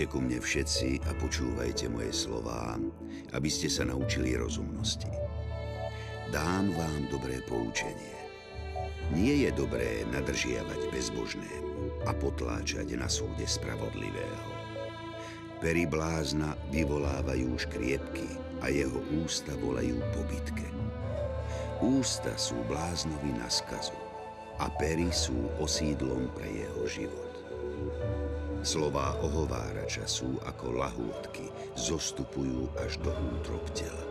Poďte ku mne všetci a počúvajte moje slová, aby ste sa naučili rozumnosti. Dám vám dobré poučenie. Nie je dobré nadržiavať bezbožnému a potláčať na súde spravodlivého. Pery blázna vyvolávajú škriepky a jeho ústa volajú po bitke. Ústa sú bláznovi na skazu a pery sú osídlom pre jeho život. Slová ohovárača sú ako lahôdky, zostupujú až do útrob tela.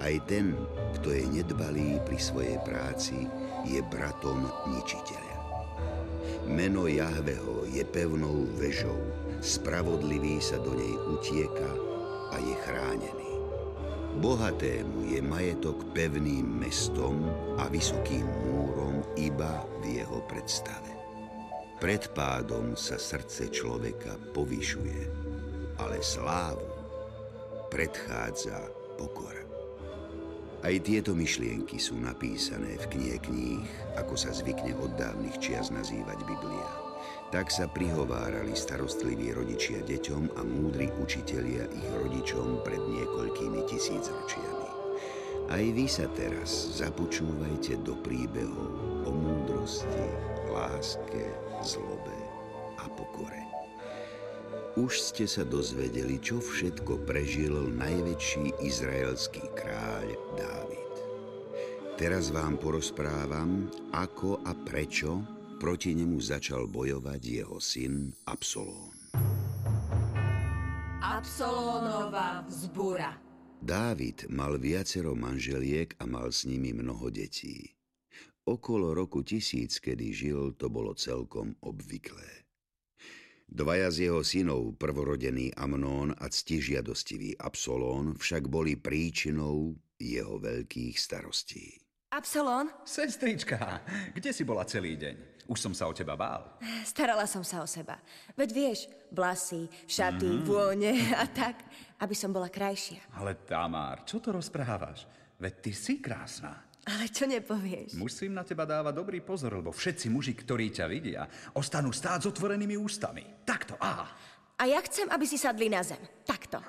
Aj ten, kto je nedbalý pri svojej práci, je bratom ničiteľa. Meno Jahveho je pevnou vežou, spravodlivý sa do nej utieka a je chránený. Bohatému je majetok pevným mestom a vysokým múrom iba v jeho predstave. Pred pádom sa srdce človeka povyšuje, ale slávu predchádza pokora. Aj tieto myšlienky sú napísané v knihe kníh, ako sa zvykne od dávnych čias nazývať Biblia. Tak sa prihovárali starostliví rodičia deťom a múdri učitelia ich rodičom pred niekoľkými tisícročiami. Aj vy sa teraz započúvajte do príbehov o múdrosti, láske, zlobe a pokore. Už ste sa dozvedeli, čo všetko prežil najväčší izraelský kráľ Dávid. Teraz vám porozprávam, ako a prečo proti nemu začal bojovať jeho syn Absolón. Absolónova vzbúra Dávid mal viacero manželiek a mal s nimi mnoho detí. Okolo roku tisíc, kedy žil, to bolo celkom obvyklé. Dvaja z jeho synov, prvorodený Amnón a ctižiadostivý Absolón, však boli príčinou jeho veľkých starostí. Absolón? Sestrička, kde si bola celý deň? Už som sa o teba bál. Starala som sa o seba. Veď vieš, vlasy, šaty, mm-hmm. vône a tak, aby som bola krajšia. Ale Tamár, čo to rozprávaš? Veď ty si krásna. Ale čo nepovieš? Musím na teba dávať dobrý pozor, lebo všetci muži, ktorí ťa vidia, ostanú stáť s otvorenými ústami. Takto, aha. A ja chcem, aby si sadli na zem. Takto.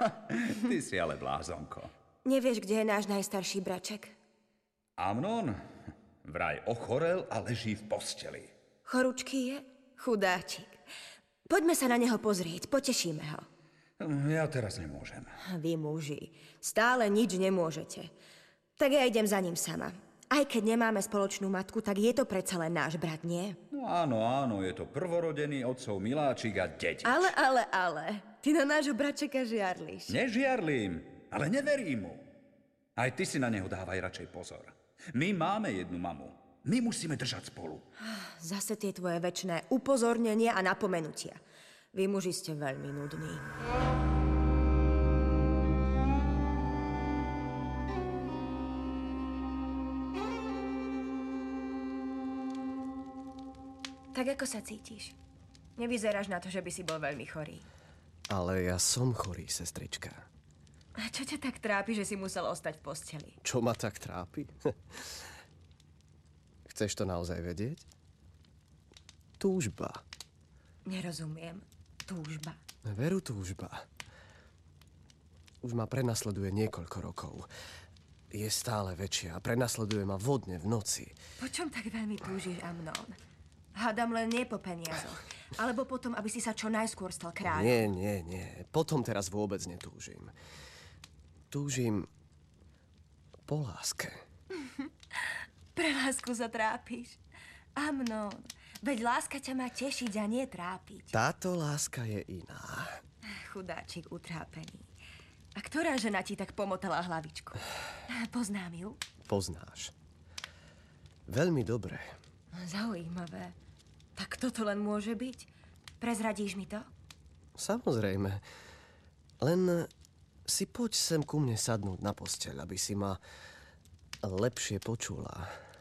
Ty si ale blázonko. Nevieš, kde je náš najstarší braček? Amnon vraj ochorel a leží v posteli. Choručký je? Chudáčik. Poďme sa na neho pozrieť, potešíme ho. Ja teraz nemôžem. Vy muži, stále nič nemôžete. Tak ja idem za ním sama. Aj keď nemáme spoločnú matku, tak je to predsa len náš brat, nie? No áno, áno, je to prvorodený otcov miláčik a dedič. Ale, ale, ale, ty na nášho bratčeka žiarliš. Nežiarlím, ale neverím mu. Aj ty si na neho dávaj radšej pozor. My máme jednu mamu. My musíme držať spolu. Zase tie tvoje väčšie upozornenia a napomenutia. Vy muži ste veľmi nudní. Tak ako sa cítiš? Nevyzeráš na to, že by si bol veľmi chorý. Ale ja som chorý, sestrička. A čo ťa tak trápi, že si musel ostať v posteli? Čo ma tak trápi? Chceš to naozaj vedieť? Túžba. Nerozumiem. Túžba. Veru túžba. Už ma prenasleduje niekoľko rokov. Je stále väčšia a prenasleduje ma vodne v noci. Po čom tak veľmi túžiš, Amnon? Hádam len nie po peniazoch. Alebo potom, aby si sa čo najskôr stal kráľom. Nie, nie, nie. Potom teraz vôbec netúžim. Túžim po láske. Pre lásku sa trápiš. Amnon, veď láska ťa má tešiť a nie trápiť. Táto láska je iná. Chudáčik utrápený. A ktorá žena ti tak pomotala hlavičku? Poznám ju? Poznáš. Veľmi dobre. Zaujímavé. Tak toto len môže byť? Prezradíš mi to? Samozrejme. Len si poď sem ku mne sadnúť na posteľ, aby si ma lepšie počula.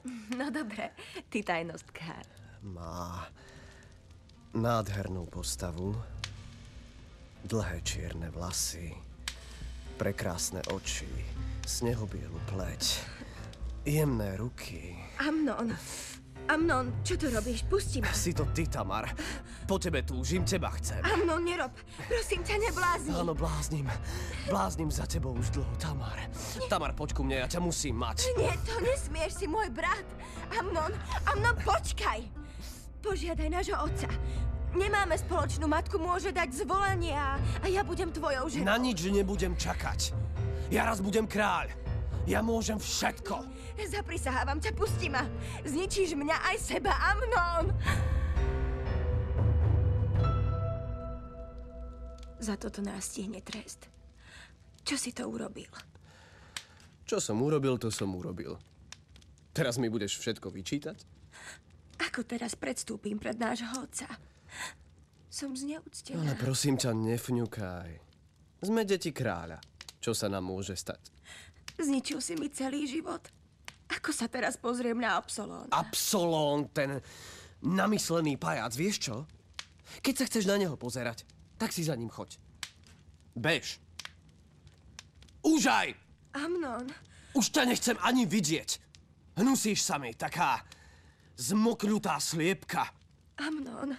No dobre, ty tajnostkár. Má nádhernú postavu, dlhé čierne vlasy, prekrásne oči, snehobielu pleť, jemné ruky. Amnon, Amnon, čo tu robíš? Pusti ma. Si to ty, Tamar. Po tebe túžim, teba chcem. Amnon, nerob. Prosím ťa, neblázni. Áno, bláznim. Bláznim za tebou už dlho, Tamar. Tamar, poď ku mne, ja ťa musím mať. Nie, to nesmieš, si môj brat. Amnon, Amnon, počkaj. Požiadaj nášho otca. Nemáme spoločnú matku, môže dať zvolenie a, a ja budem tvojou ženou. Na nič nebudem čakať. Ja raz budem kráľ. Ja môžem všetko. Zaprisahávam ťa, pusti ma. Zničíš mňa aj seba, Amnon. Za toto nás stihne trest. Čo si to urobil? Čo som urobil, to som urobil. Teraz mi budeš všetko vyčítať? Ako teraz predstúpim pred nášho otca? Som zneúctená. Ale prosím ťa, nefňukaj. Sme deti kráľa. Čo sa nám môže stať? Zničil si mi celý život. Ako sa teraz pozriem na Absolón? Absolón, ten namyslený pajac, vieš čo? Keď sa chceš na neho pozerať, tak si za ním choď. Bež. Úžaj! Amnon, Už ťa nechcem ani vidieť. Hnusíš sa mi, taká zmoknutá sliepka. Amnon,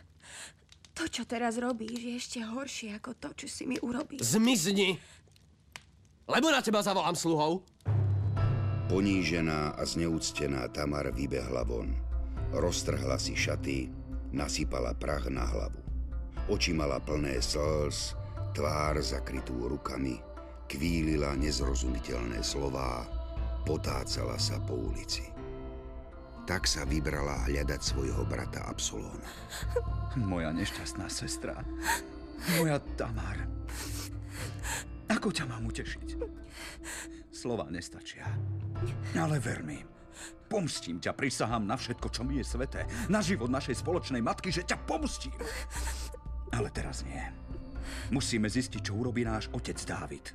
to, čo teraz robíš, je ešte horšie ako to, čo si mi urobil. Zmizni! Lebo na teba zavolám sluhov. Ponížená a zneúctená Tamar vybehla von. Roztrhla si šaty, nasypala prach na hlavu. Oči mala plné slz, tvár zakrytú rukami, kvílila nezrozumiteľné slová, potácala sa po ulici. Tak sa vybrala hľadať svojho brata Absolóna. Moja nešťastná sestra. Moja Tamar. Ako ťa mám utešiť? Slova nestačia. Ale ver mi, pomstím ťa, prisahám na všetko, čo mi je sveté. Na život našej spoločnej matky, že ťa pomstím. Ale teraz nie. Musíme zistiť, čo urobí náš otec Dávid.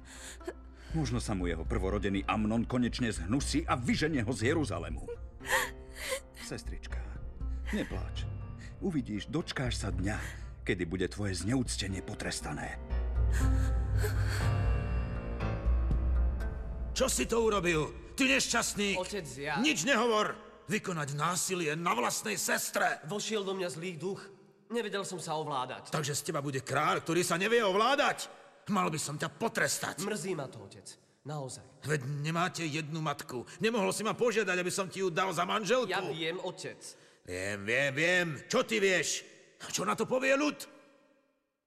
Možno sa mu jeho prvorodený Amnon konečne zhnusí a vyženie ho z Jeruzalemu. Sestrička, nepláč. Uvidíš, dočkáš sa dňa, kedy bude tvoje zneúctenie potrestané. Čo si to urobil? Ty nešťastník! Otec, ja- Nič nehovor! Vykonať násilie na vlastnej sestre! Vošiel do mňa zlý duch. Nevedel som sa ovládať. Takže z teba bude kráľ, ktorý sa nevie ovládať? Mal by som ťa potrestať. Mrzí ma to, otec. Naozaj. Veď nemáte jednu matku. Nemohol si ma požiadať, aby som ti ju dal za manželku. Ja viem, otec. Viem, viem, viem. Čo ty vieš? A Čo na to povie ľud?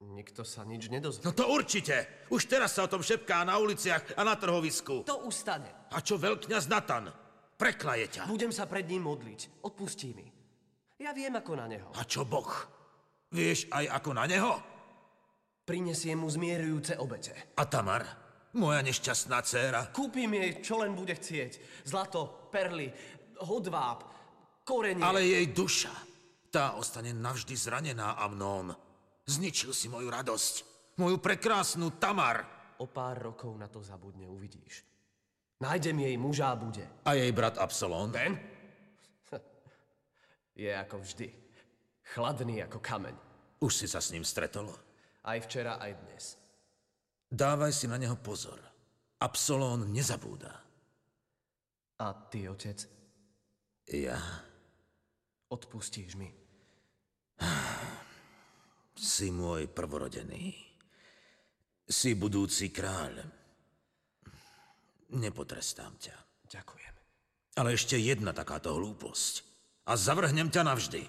Nikto sa nič nedozvie. No to určite. Už teraz sa o tom šepká na uliciach a na trhovisku. To ustane. A čo veľkňaz Natan? Preklaje ťa. Budem sa pred ním modliť. Odpustí mi. Ja viem ako na neho. A čo Boh? Vieš aj ako na neho? Prinesiem mu zmierujúce obete. A Tamar? Moja nešťastná dcéra? Kúpim jej, čo len bude chcieť. Zlato, perly, hodváb, korenie. Ale jej duša, tá ostane navždy zranená, Amnón. Zničil si moju radosť. Moju prekrásnu Tamar. O pár rokov na to zabudne, uvidíš. Nájdem jej muža a bude. A jej brat Absalón. Ben? Je ako vždy. Chladný ako kameň. Už si sa s ním stretol. Aj včera, aj dnes. Dávaj si na neho pozor. Absalón nezabúda. A ty, otec, Ja odpustíš mi. si môj prvorodený. Si budúci kráľ. Nepotrestám ťa. Ďakujem. Ale ešte jedna takáto hlúposť. A zavrhnem ťa navždy.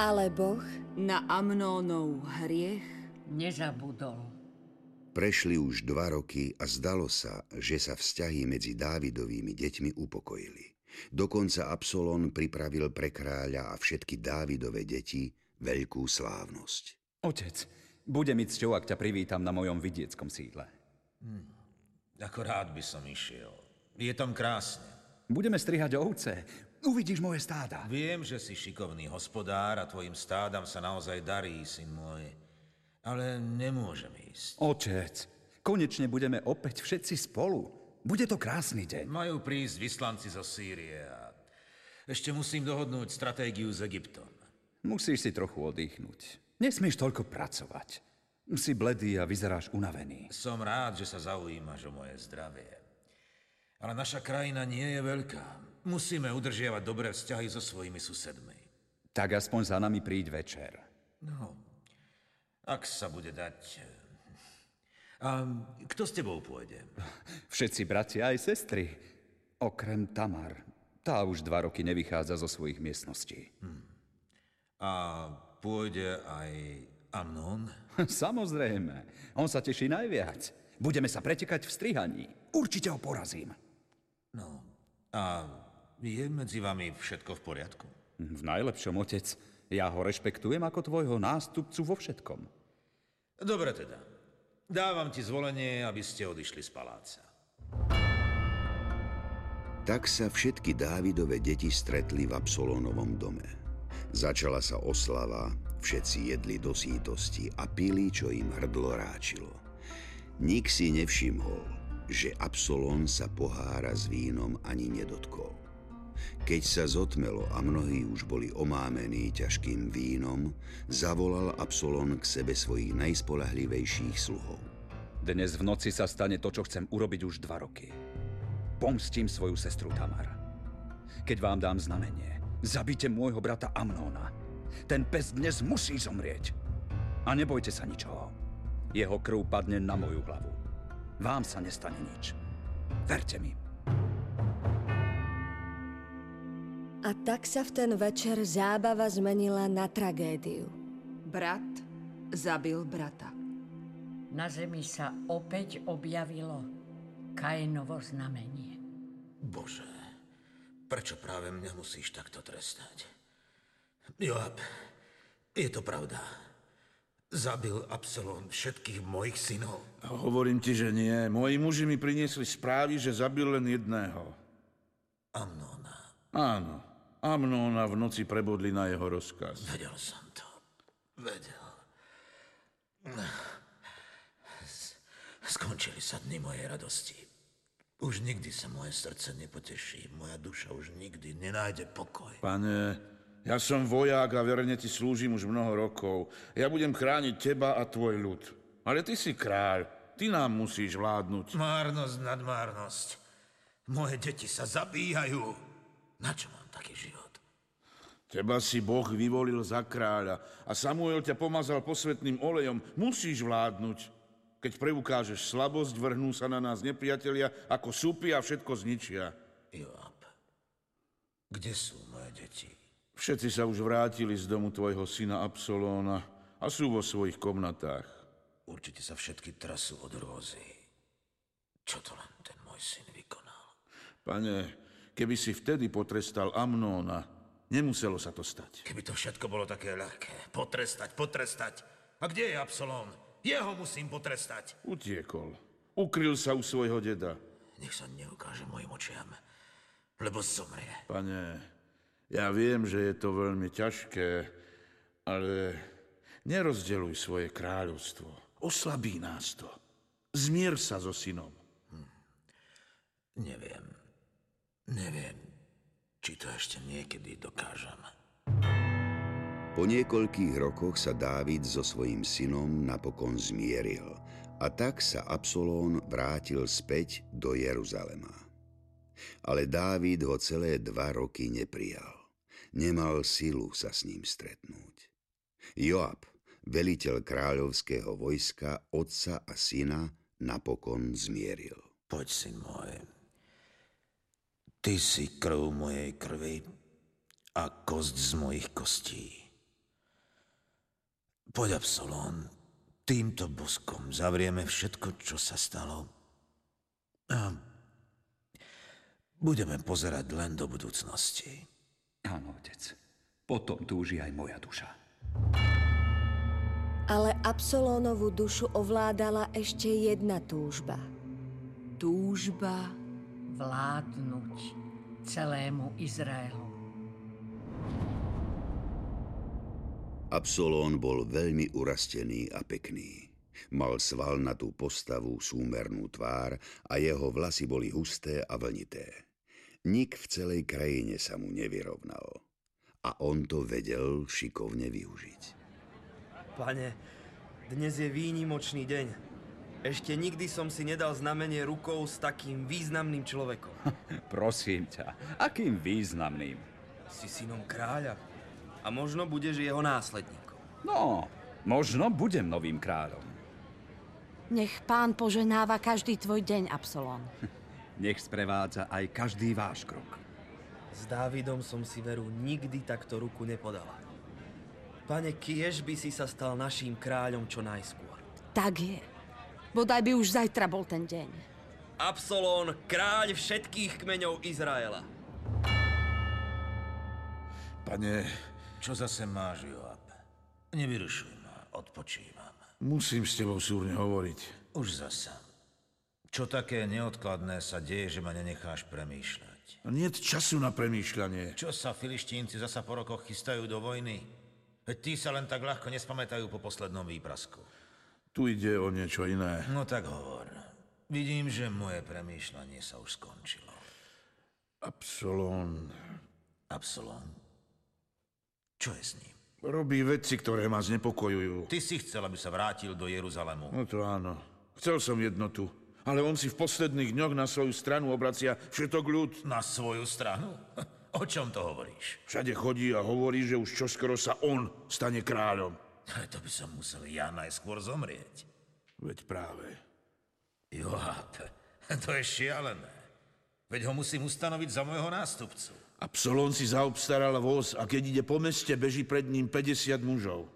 Ale Boh Na Amnónov hriech nezabudol. Prešli už dva roky a zdalo sa, že sa vzťahy medzi Dávidovými deťmi upokojili. Dokonca Absolón pripravil pre kráľa a všetky Dávidove deti veľkú slávnosť. Otec, bude mi cťou, ak ťa privítam na mojom vidieckom sídle. Ako rád by som išiel. Je tam krásne. Budeme strihať ovce. Uvidíš moje stáda. Viem, že si šikovný hospodár a tvojim stádam sa naozaj darí, syn môj. Ale nemôžem ísť. Otec, konečne budeme opäť všetci spolu. Bude to krásny deň. Majú prísť vyslanci zo Sýrie a ešte musím dohodnúť stratégiu s Egyptom. Musíš si trochu oddychnúť. Nesmieš toľko pracovať. Si bledý a vyzeráš unavený. Som rád, že sa zaujímaš o moje zdravie. Ale naša krajina nie je veľká. Musíme udržiavať dobré vzťahy so svojimi susedmi. Tak aspoň za nami príď večer. No, ak sa bude dať... A kto s tebou pôjde? Všetci bratia aj sestry. Okrem Tamar. Tá už dva roky nevychádza zo svojich miestností. A pôjde aj Amnon? Samozrejme. On sa teší najviac. Budeme sa pretekať v strihaní. Určite ho porazím. No, a je medzi vami všetko v poriadku? V najlepšom, otec. Ja ho rešpektujem ako tvojho nástupcu vo všetkom. Dobre teda. Dávam ti zvolenie, aby ste odišli z paláca. Tak sa všetky Dávidove deti stretli v Absolónovom dome. Začala sa oslava, všetci jedli do sítosti a pili, čo im hrdlo ráčilo. Nik si nevšimol, že Absolón sa pohára s vínom ani nedotkol. Keď sa zotmelo a mnohí už boli omámení ťažkým vínom, zavolal Absolón k sebe svojich najspolahlivejších sluhov. Dnes v noci sa stane to, čo chcem urobiť už dva roky. Pomstím svoju sestru Tamar. Keď vám dám znamenie, zabite môjho brata Amnóna. Ten pes dnes musí zomrieť. A nebojte sa ničoho. Jeho krv padne na moju hlavu. Vám sa nestane nič. Verte mi. A tak sa v ten večer zábava zmenila na tragédiu. Brat zabil brata. Na zemi sa opäť objavilo Kainovo znamenie. Bože, prečo práve mňa musíš takto trestať? Joab, je to pravda. Zabil Absalón všetkých mojich synov. A hovorím ti, že nie. Moji muži mi priniesli správy, že zabil len jedného. Amnóna. Áno, Amnóna v noci prebodli na jeho rozkaz. Vedel som to. Vedel. Skončili sa dny mojej radosti. Už nikdy sa moje srdce nepoteší. Moja duša už nikdy nenájde pokoj. Pane, ja som vojak a verne ti slúžim už mnoho rokov. Ja budem chrániť teba a tvoj ľud. Ale ty si kráľ. Ty nám musíš vládnuť. Márnosť nad márnosť. Moje deti sa zabíjajú. Na čo mám taký život? Teba si Boh vyvolil za kráľa a Samuel ťa pomazal posvetným olejom. Musíš vládnuť. Keď preukážeš slabosť, vrhnú sa na nás nepriatelia ako súpy a všetko zničia. Joab, kde sú moje deti? Všetci sa už vrátili z domu tvojho syna Absolóna a sú vo svojich komnatách. Určite sa všetky trasú od rôzy. Čo to len ten môj syn vykonal? Pane, keby si vtedy potrestal Amnóna, nemuselo sa to stať. Keby to všetko bolo také ľahké. Potrestať, potrestať. A kde je Absalón? Jeho musím potrestať. Utiekol. Ukryl sa u svojho deda. Nech sa neukáže mojim očiam, lebo zomrie. Pane, ja viem, že je to veľmi ťažké, ale nerozdeluj svoje kráľovstvo. Oslabí nás to. Zmier sa so synom. Neviem. Neviem, či to ešte niekedy dokážem. Po niekoľkých rokoch sa Dávid so svojím synom napokon zmieril a tak sa Absolón vrátil späť do Jeruzalema. Ale Dávid ho celé dva roky neprijal. Nemal silu sa s ním stretnúť. Joab, veliteľ kráľovského vojska, otca a syna, napokon zmieril. Poď, syn môj. Ty si krv mojej krvi a kosť z mojich kostí. Poď, Absolón, týmto boskom zavrieme všetko, čo sa stalo. A budeme pozerať len do budúcnosti. Áno, otec. Potom túži aj moja duša. Ale Absolónovu dušu ovládala ešte jedna túžba. Túžba Vládnuť celému Izraelu. Absolón bol veľmi urastený a pekný. Mal svalnatú postavu, súmernú tvár a jeho vlasy boli husté a vlnité. Nik v celej krajine sa mu nevyrovnal. A on to vedel šikovne využiť. Pane, dnes je výnimočný deň. Ešte nikdy som si nedal znamenie rukou s takým významným človekom. Prosím ťa, akým významným? Si synom kráľa a možno budeš jeho následníkom. No, možno budem novým kráľom. Nech pán poženáva každý tvoj deň, Absolón. Nech sprevádza aj každý váš krok. S Dávidom som si veru nikdy takto ruku nepodala. Pane, kiež by si sa stal naším kráľom čo najskôr. Tak je. Bodaj by už zajtra bol ten deň. Absolón, kráľ všetkých kmeňov Izraela. Pane, čo zase máš, Joab? Nevyrušuj ma, odpočívam. Musím s tebou súrne hovoriť. Už zasa. Čo také neodkladné sa deje, že ma nenecháš premýšľať? Nie času na premýšľanie. Čo sa filištínci zasa po rokoch chystajú do vojny? Veď tí sa len tak ľahko nespamätajú po poslednom výprasku. Tu ide o niečo iné. No tak hovor. Vidím, že moje premýšľanie sa už skončilo. Absolón. Absolón? Čo je s ním? Robí veci, ktoré ma znepokojujú. Ty si chcel, aby sa vrátil do Jeruzalemu. No to áno. Chcel som jednotu. Ale on si v posledných dňoch na svoju stranu obracia všetok ľud. Na svoju stranu? O čom to hovoríš? Všade chodí a hovorí, že už čoskoro sa on stane kráľom. To by som musel ja najskôr zomrieť. Veď práve. Joab, to je šialené. Veď ho musím ustanoviť za môjho nástupcu. Absolón si zaobstaral voz a keď ide po meste, beží pred ním 50 mužov.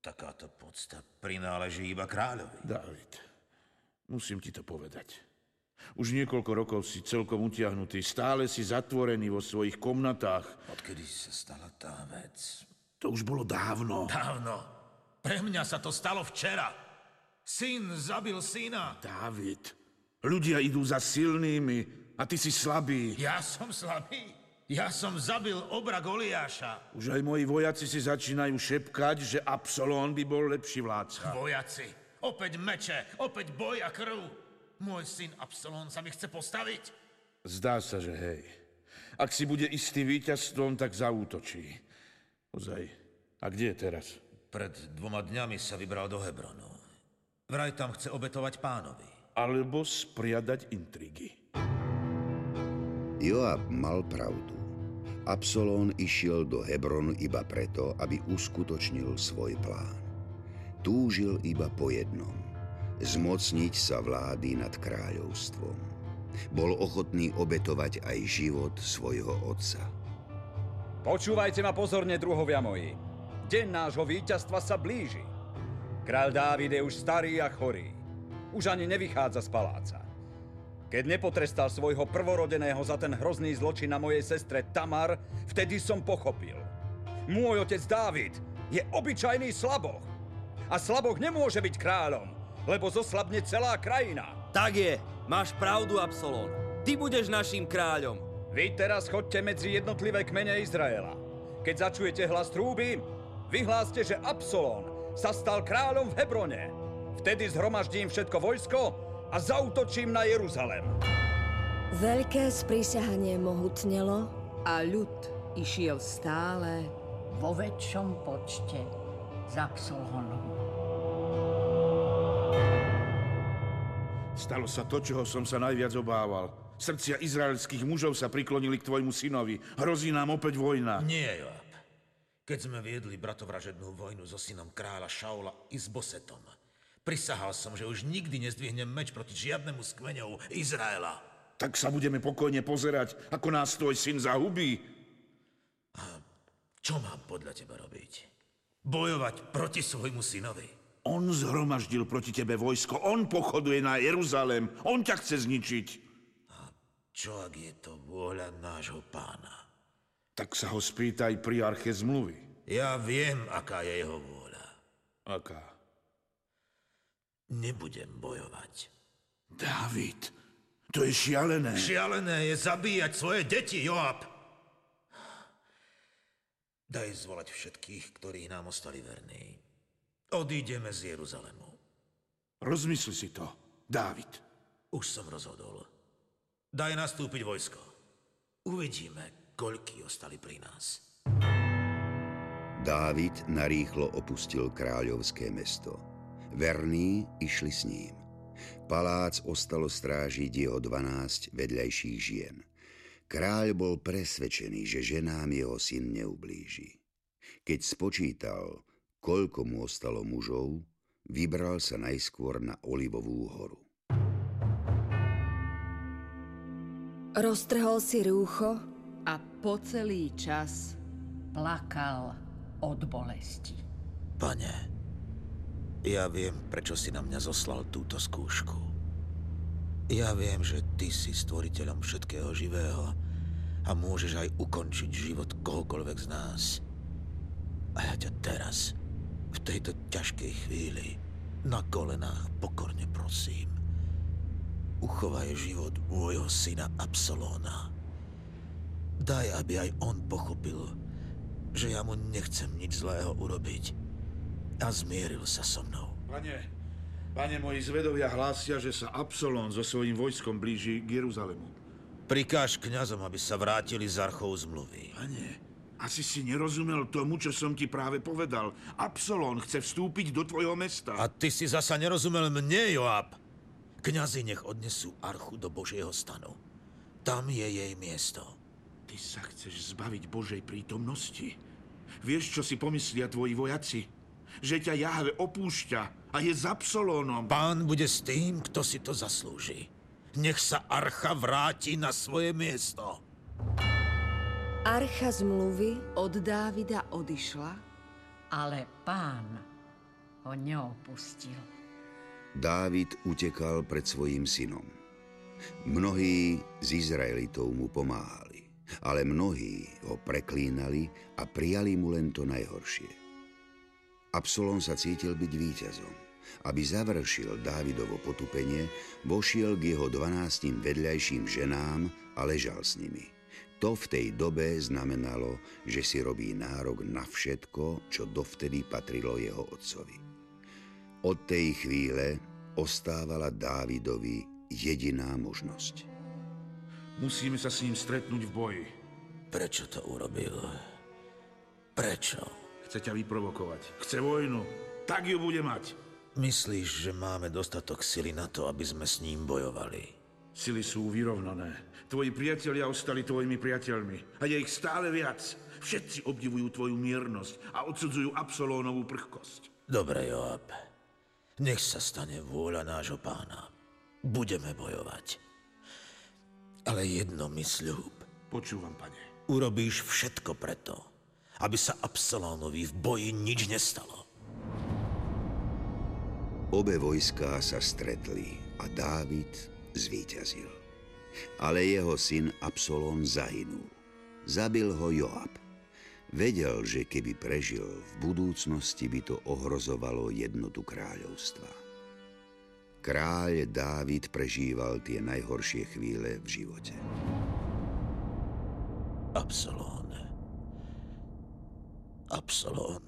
Takáto podsta prináleží iba kráľovi. David, musím ti to povedať. Už niekoľko rokov si celkom utiahnutý, stále si zatvorený vo svojich komnatách. Odkedy sa stala tá vec? To už bolo dávno. Dávno. Pre mňa sa to stalo včera. Syn zabil syna. Dávid, ľudia idú za silnými a ty si slabý. Ja som slabý? Ja som zabil obra Goliáša. Už aj moji vojaci si začínajú šepkať, že Absolón by bol lepší vládca. Vojaci. Opäť meče, opäť boj a krv. Môj syn Absalón sa mi chce postaviť? Zdá sa, že hej. Ak si bude istý víťazstvom, tak zaútočí. Ozaj, a kde je teraz? Pred dvoma dňami sa vybral do Hebronu. Vraj tam chce obetovať pánovi. Alebo spriadať intrigy. Joab mal pravdu. Absolón išiel do Hebronu iba preto, aby uskutočnil svoj plán. Túžil iba po jednom. Zmocniť sa vlády nad kráľovstvom. Bol ochotný obetovať aj život svojho otca. Počúvajte ma pozorne, druhovia moji. Deň nášho víťazstva sa blíži. Kráľ Dávid je už starý a chorý. Už ani nevychádza z paláca. Keď nepotrestal svojho prvorodeného za ten hrozný zločin na mojej sestre Tamar, vtedy som pochopil. Môj otec Dávid je obyčajný slaboch. A slaboch nemôže byť kráľom, lebo zoslabne celá krajina. Tak je, máš pravdu, Absolón. Ty budeš naším kráľom. Vy teraz chodte medzi jednotlivé kmene Izraela. Keď začujete hlas trúby, vyhláste, že Absolón sa stal kráľom v Hebrone. Vtedy zhromaždím všetko vojsko a zautočím na Jeruzalem. Veľké sprísahanie mohutnelo a ľud išiel stále vo väčšom počte za Absolónom. Stalo sa to, čoho som sa najviac obával. Srdcia izraelských mužov sa priklonili k tvojmu synovi. Hrozí nám opäť vojna. Nie, Joab. Keď sme viedli bratovražednú vojnu so synom kráľa Šaula i s Bosetom, prisahal som, že už nikdy nezdvihnem meč proti žiadnemu z kmeňov Izraela. Tak sa budeme pokojne pozerať, ako nás tvoj syn zahubí. A čo mám podľa teba robiť? Bojovať proti svojmu synovi? On zhromaždil proti tebe vojsko, on pochoduje na Jeruzalém, on ťa chce zničiť. Čo ak je to vôľa nášho pána? Tak sa ho spýtaj pri arche zmluvy. Ja viem, aká je jeho vôľa. Aká? Nebudem bojovať. David, to je šialené. Šialené je zabíjať svoje deti, Joab. Daj zvolať všetkých, ktorí nám ostali verní. Odídeme z Jeruzalemu. Rozmysli si to, Dávid. Už som rozhodol. Daj nastúpiť vojsko. Uvidíme, koľký ostali pri nás. Dávid narýchlo opustil kráľovské mesto. Verní išli s ním. Palác ostalo strážiť jeho 12 vedľajších žien. Kráľ bol presvedčený, že ženám jeho syn neublíži. Keď spočítal, koľko mu ostalo mužov, vybral sa najskôr na Olivovú horu. Roztrhol si rúcho a po celý čas plakal od bolesti. Pane, ja viem, prečo si na mňa zoslal túto skúšku. Ja viem, že ty si stvoriteľom všetkého živého a môžeš aj ukončiť život kohokoľvek z nás. A ja ťa teraz, v tejto ťažkej chvíli, na kolenách pokorne prosím. Uchovaj život môjho syna Absolóna. Daj, aby aj on pochopil, že ja mu nechcem nič zlého urobiť. A zmieril sa so mnou. Pane, pane, moji zvedovia hlásia, že sa Absolón so svojím vojskom blíži k Jeruzalemu. Prikáž kňazom, aby sa vrátili z archov zmluvy. Pane, asi si nerozumel tomu, čo som ti práve povedal. Absolón chce vstúpiť do tvojho mesta. A ty si zasa nerozumel mne, Joab. Kňazi nech odnesú archu do Božieho stanu. Tam je jej miesto. Ty sa chceš zbaviť Božej prítomnosti. Vieš, čo si pomyslia tvoji vojaci? Že ťa Jahve opúšťa a je s Absolónom. Pán bude s tým, kto si to zaslúži. Nech sa archa vráti na svoje miesto. Archa zmluvy od Dávida odišla, ale pán ho neopustil. Dávid utekal pred svojim synom. Mnohí z Izraelitov mu pomáhali, ale mnohí ho preklínali a prijali mu len to najhoršie. Absalom sa cítil byť víťazom. Aby završil Dávidovo potupenie, vošiel k jeho dvanáctim vedľajším ženám a ležal s nimi. To v tej dobe znamenalo, že si robí nárok na všetko, čo dovtedy patrilo jeho otcovi. Od tej chvíle ostávala Dávidovi jediná možnosť. Musíme sa s ním stretnúť v boji. Prečo to urobil? Prečo? Chce ťa vyprovokovať. Chce vojnu. Tak ju bude mať. Myslíš, že máme dostatok sily na to, aby sme s ním bojovali? Sily sú vyrovnané. Tvoji priatelia ostali tvojimi priateľmi. A je ich stále viac. Všetci obdivujú tvoju miernosť a odsudzujú Absolónovú prchkosť. Dobre, Joab. Nech sa stane vôľa nášho pána. Budeme bojovať. Ale jedno mi sľub. Počúvam, pane. Urobíš všetko preto, aby sa Absalónovi v boji nič nestalo. Obe vojská sa stretli a Dávid zvíťazil. Ale jeho syn Absalón zahynul. Zabil ho Joab. Vedel, že keby prežil, v budúcnosti by to ohrozovalo jednotu kráľovstva. Kráľ Dávid prežíval tie najhoršie chvíle v živote. Absalón. Absalón,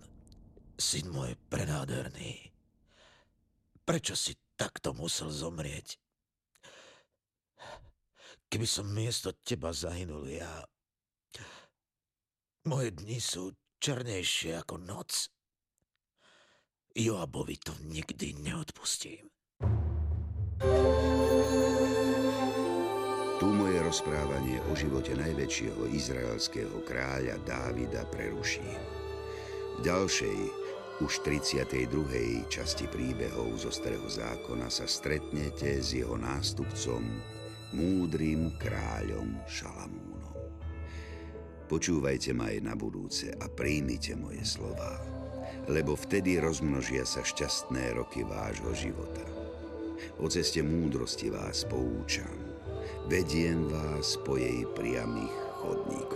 syn môj prenádherný. Prečo si takto musel zomrieť? Keby som miesto teba zahynul ja, moje dni sú černejšie ako noc. Joabovi to nikdy neodpustím. Tu moje rozprávanie o živote najväčšieho izraelského kráľa Dávida preruším. V ďalšej, už 32. časti príbehov zo Starého zákona sa stretnete s jeho nástupcom, múdrym kráľom Šalamúnom. Počúvajte ma aj na budúce a príjmite moje slova, lebo vtedy rozmnožia sa šťastné roky vášho života. O ceste múdrosti vás poučam, vediem vás po jej priamých chodníkoch.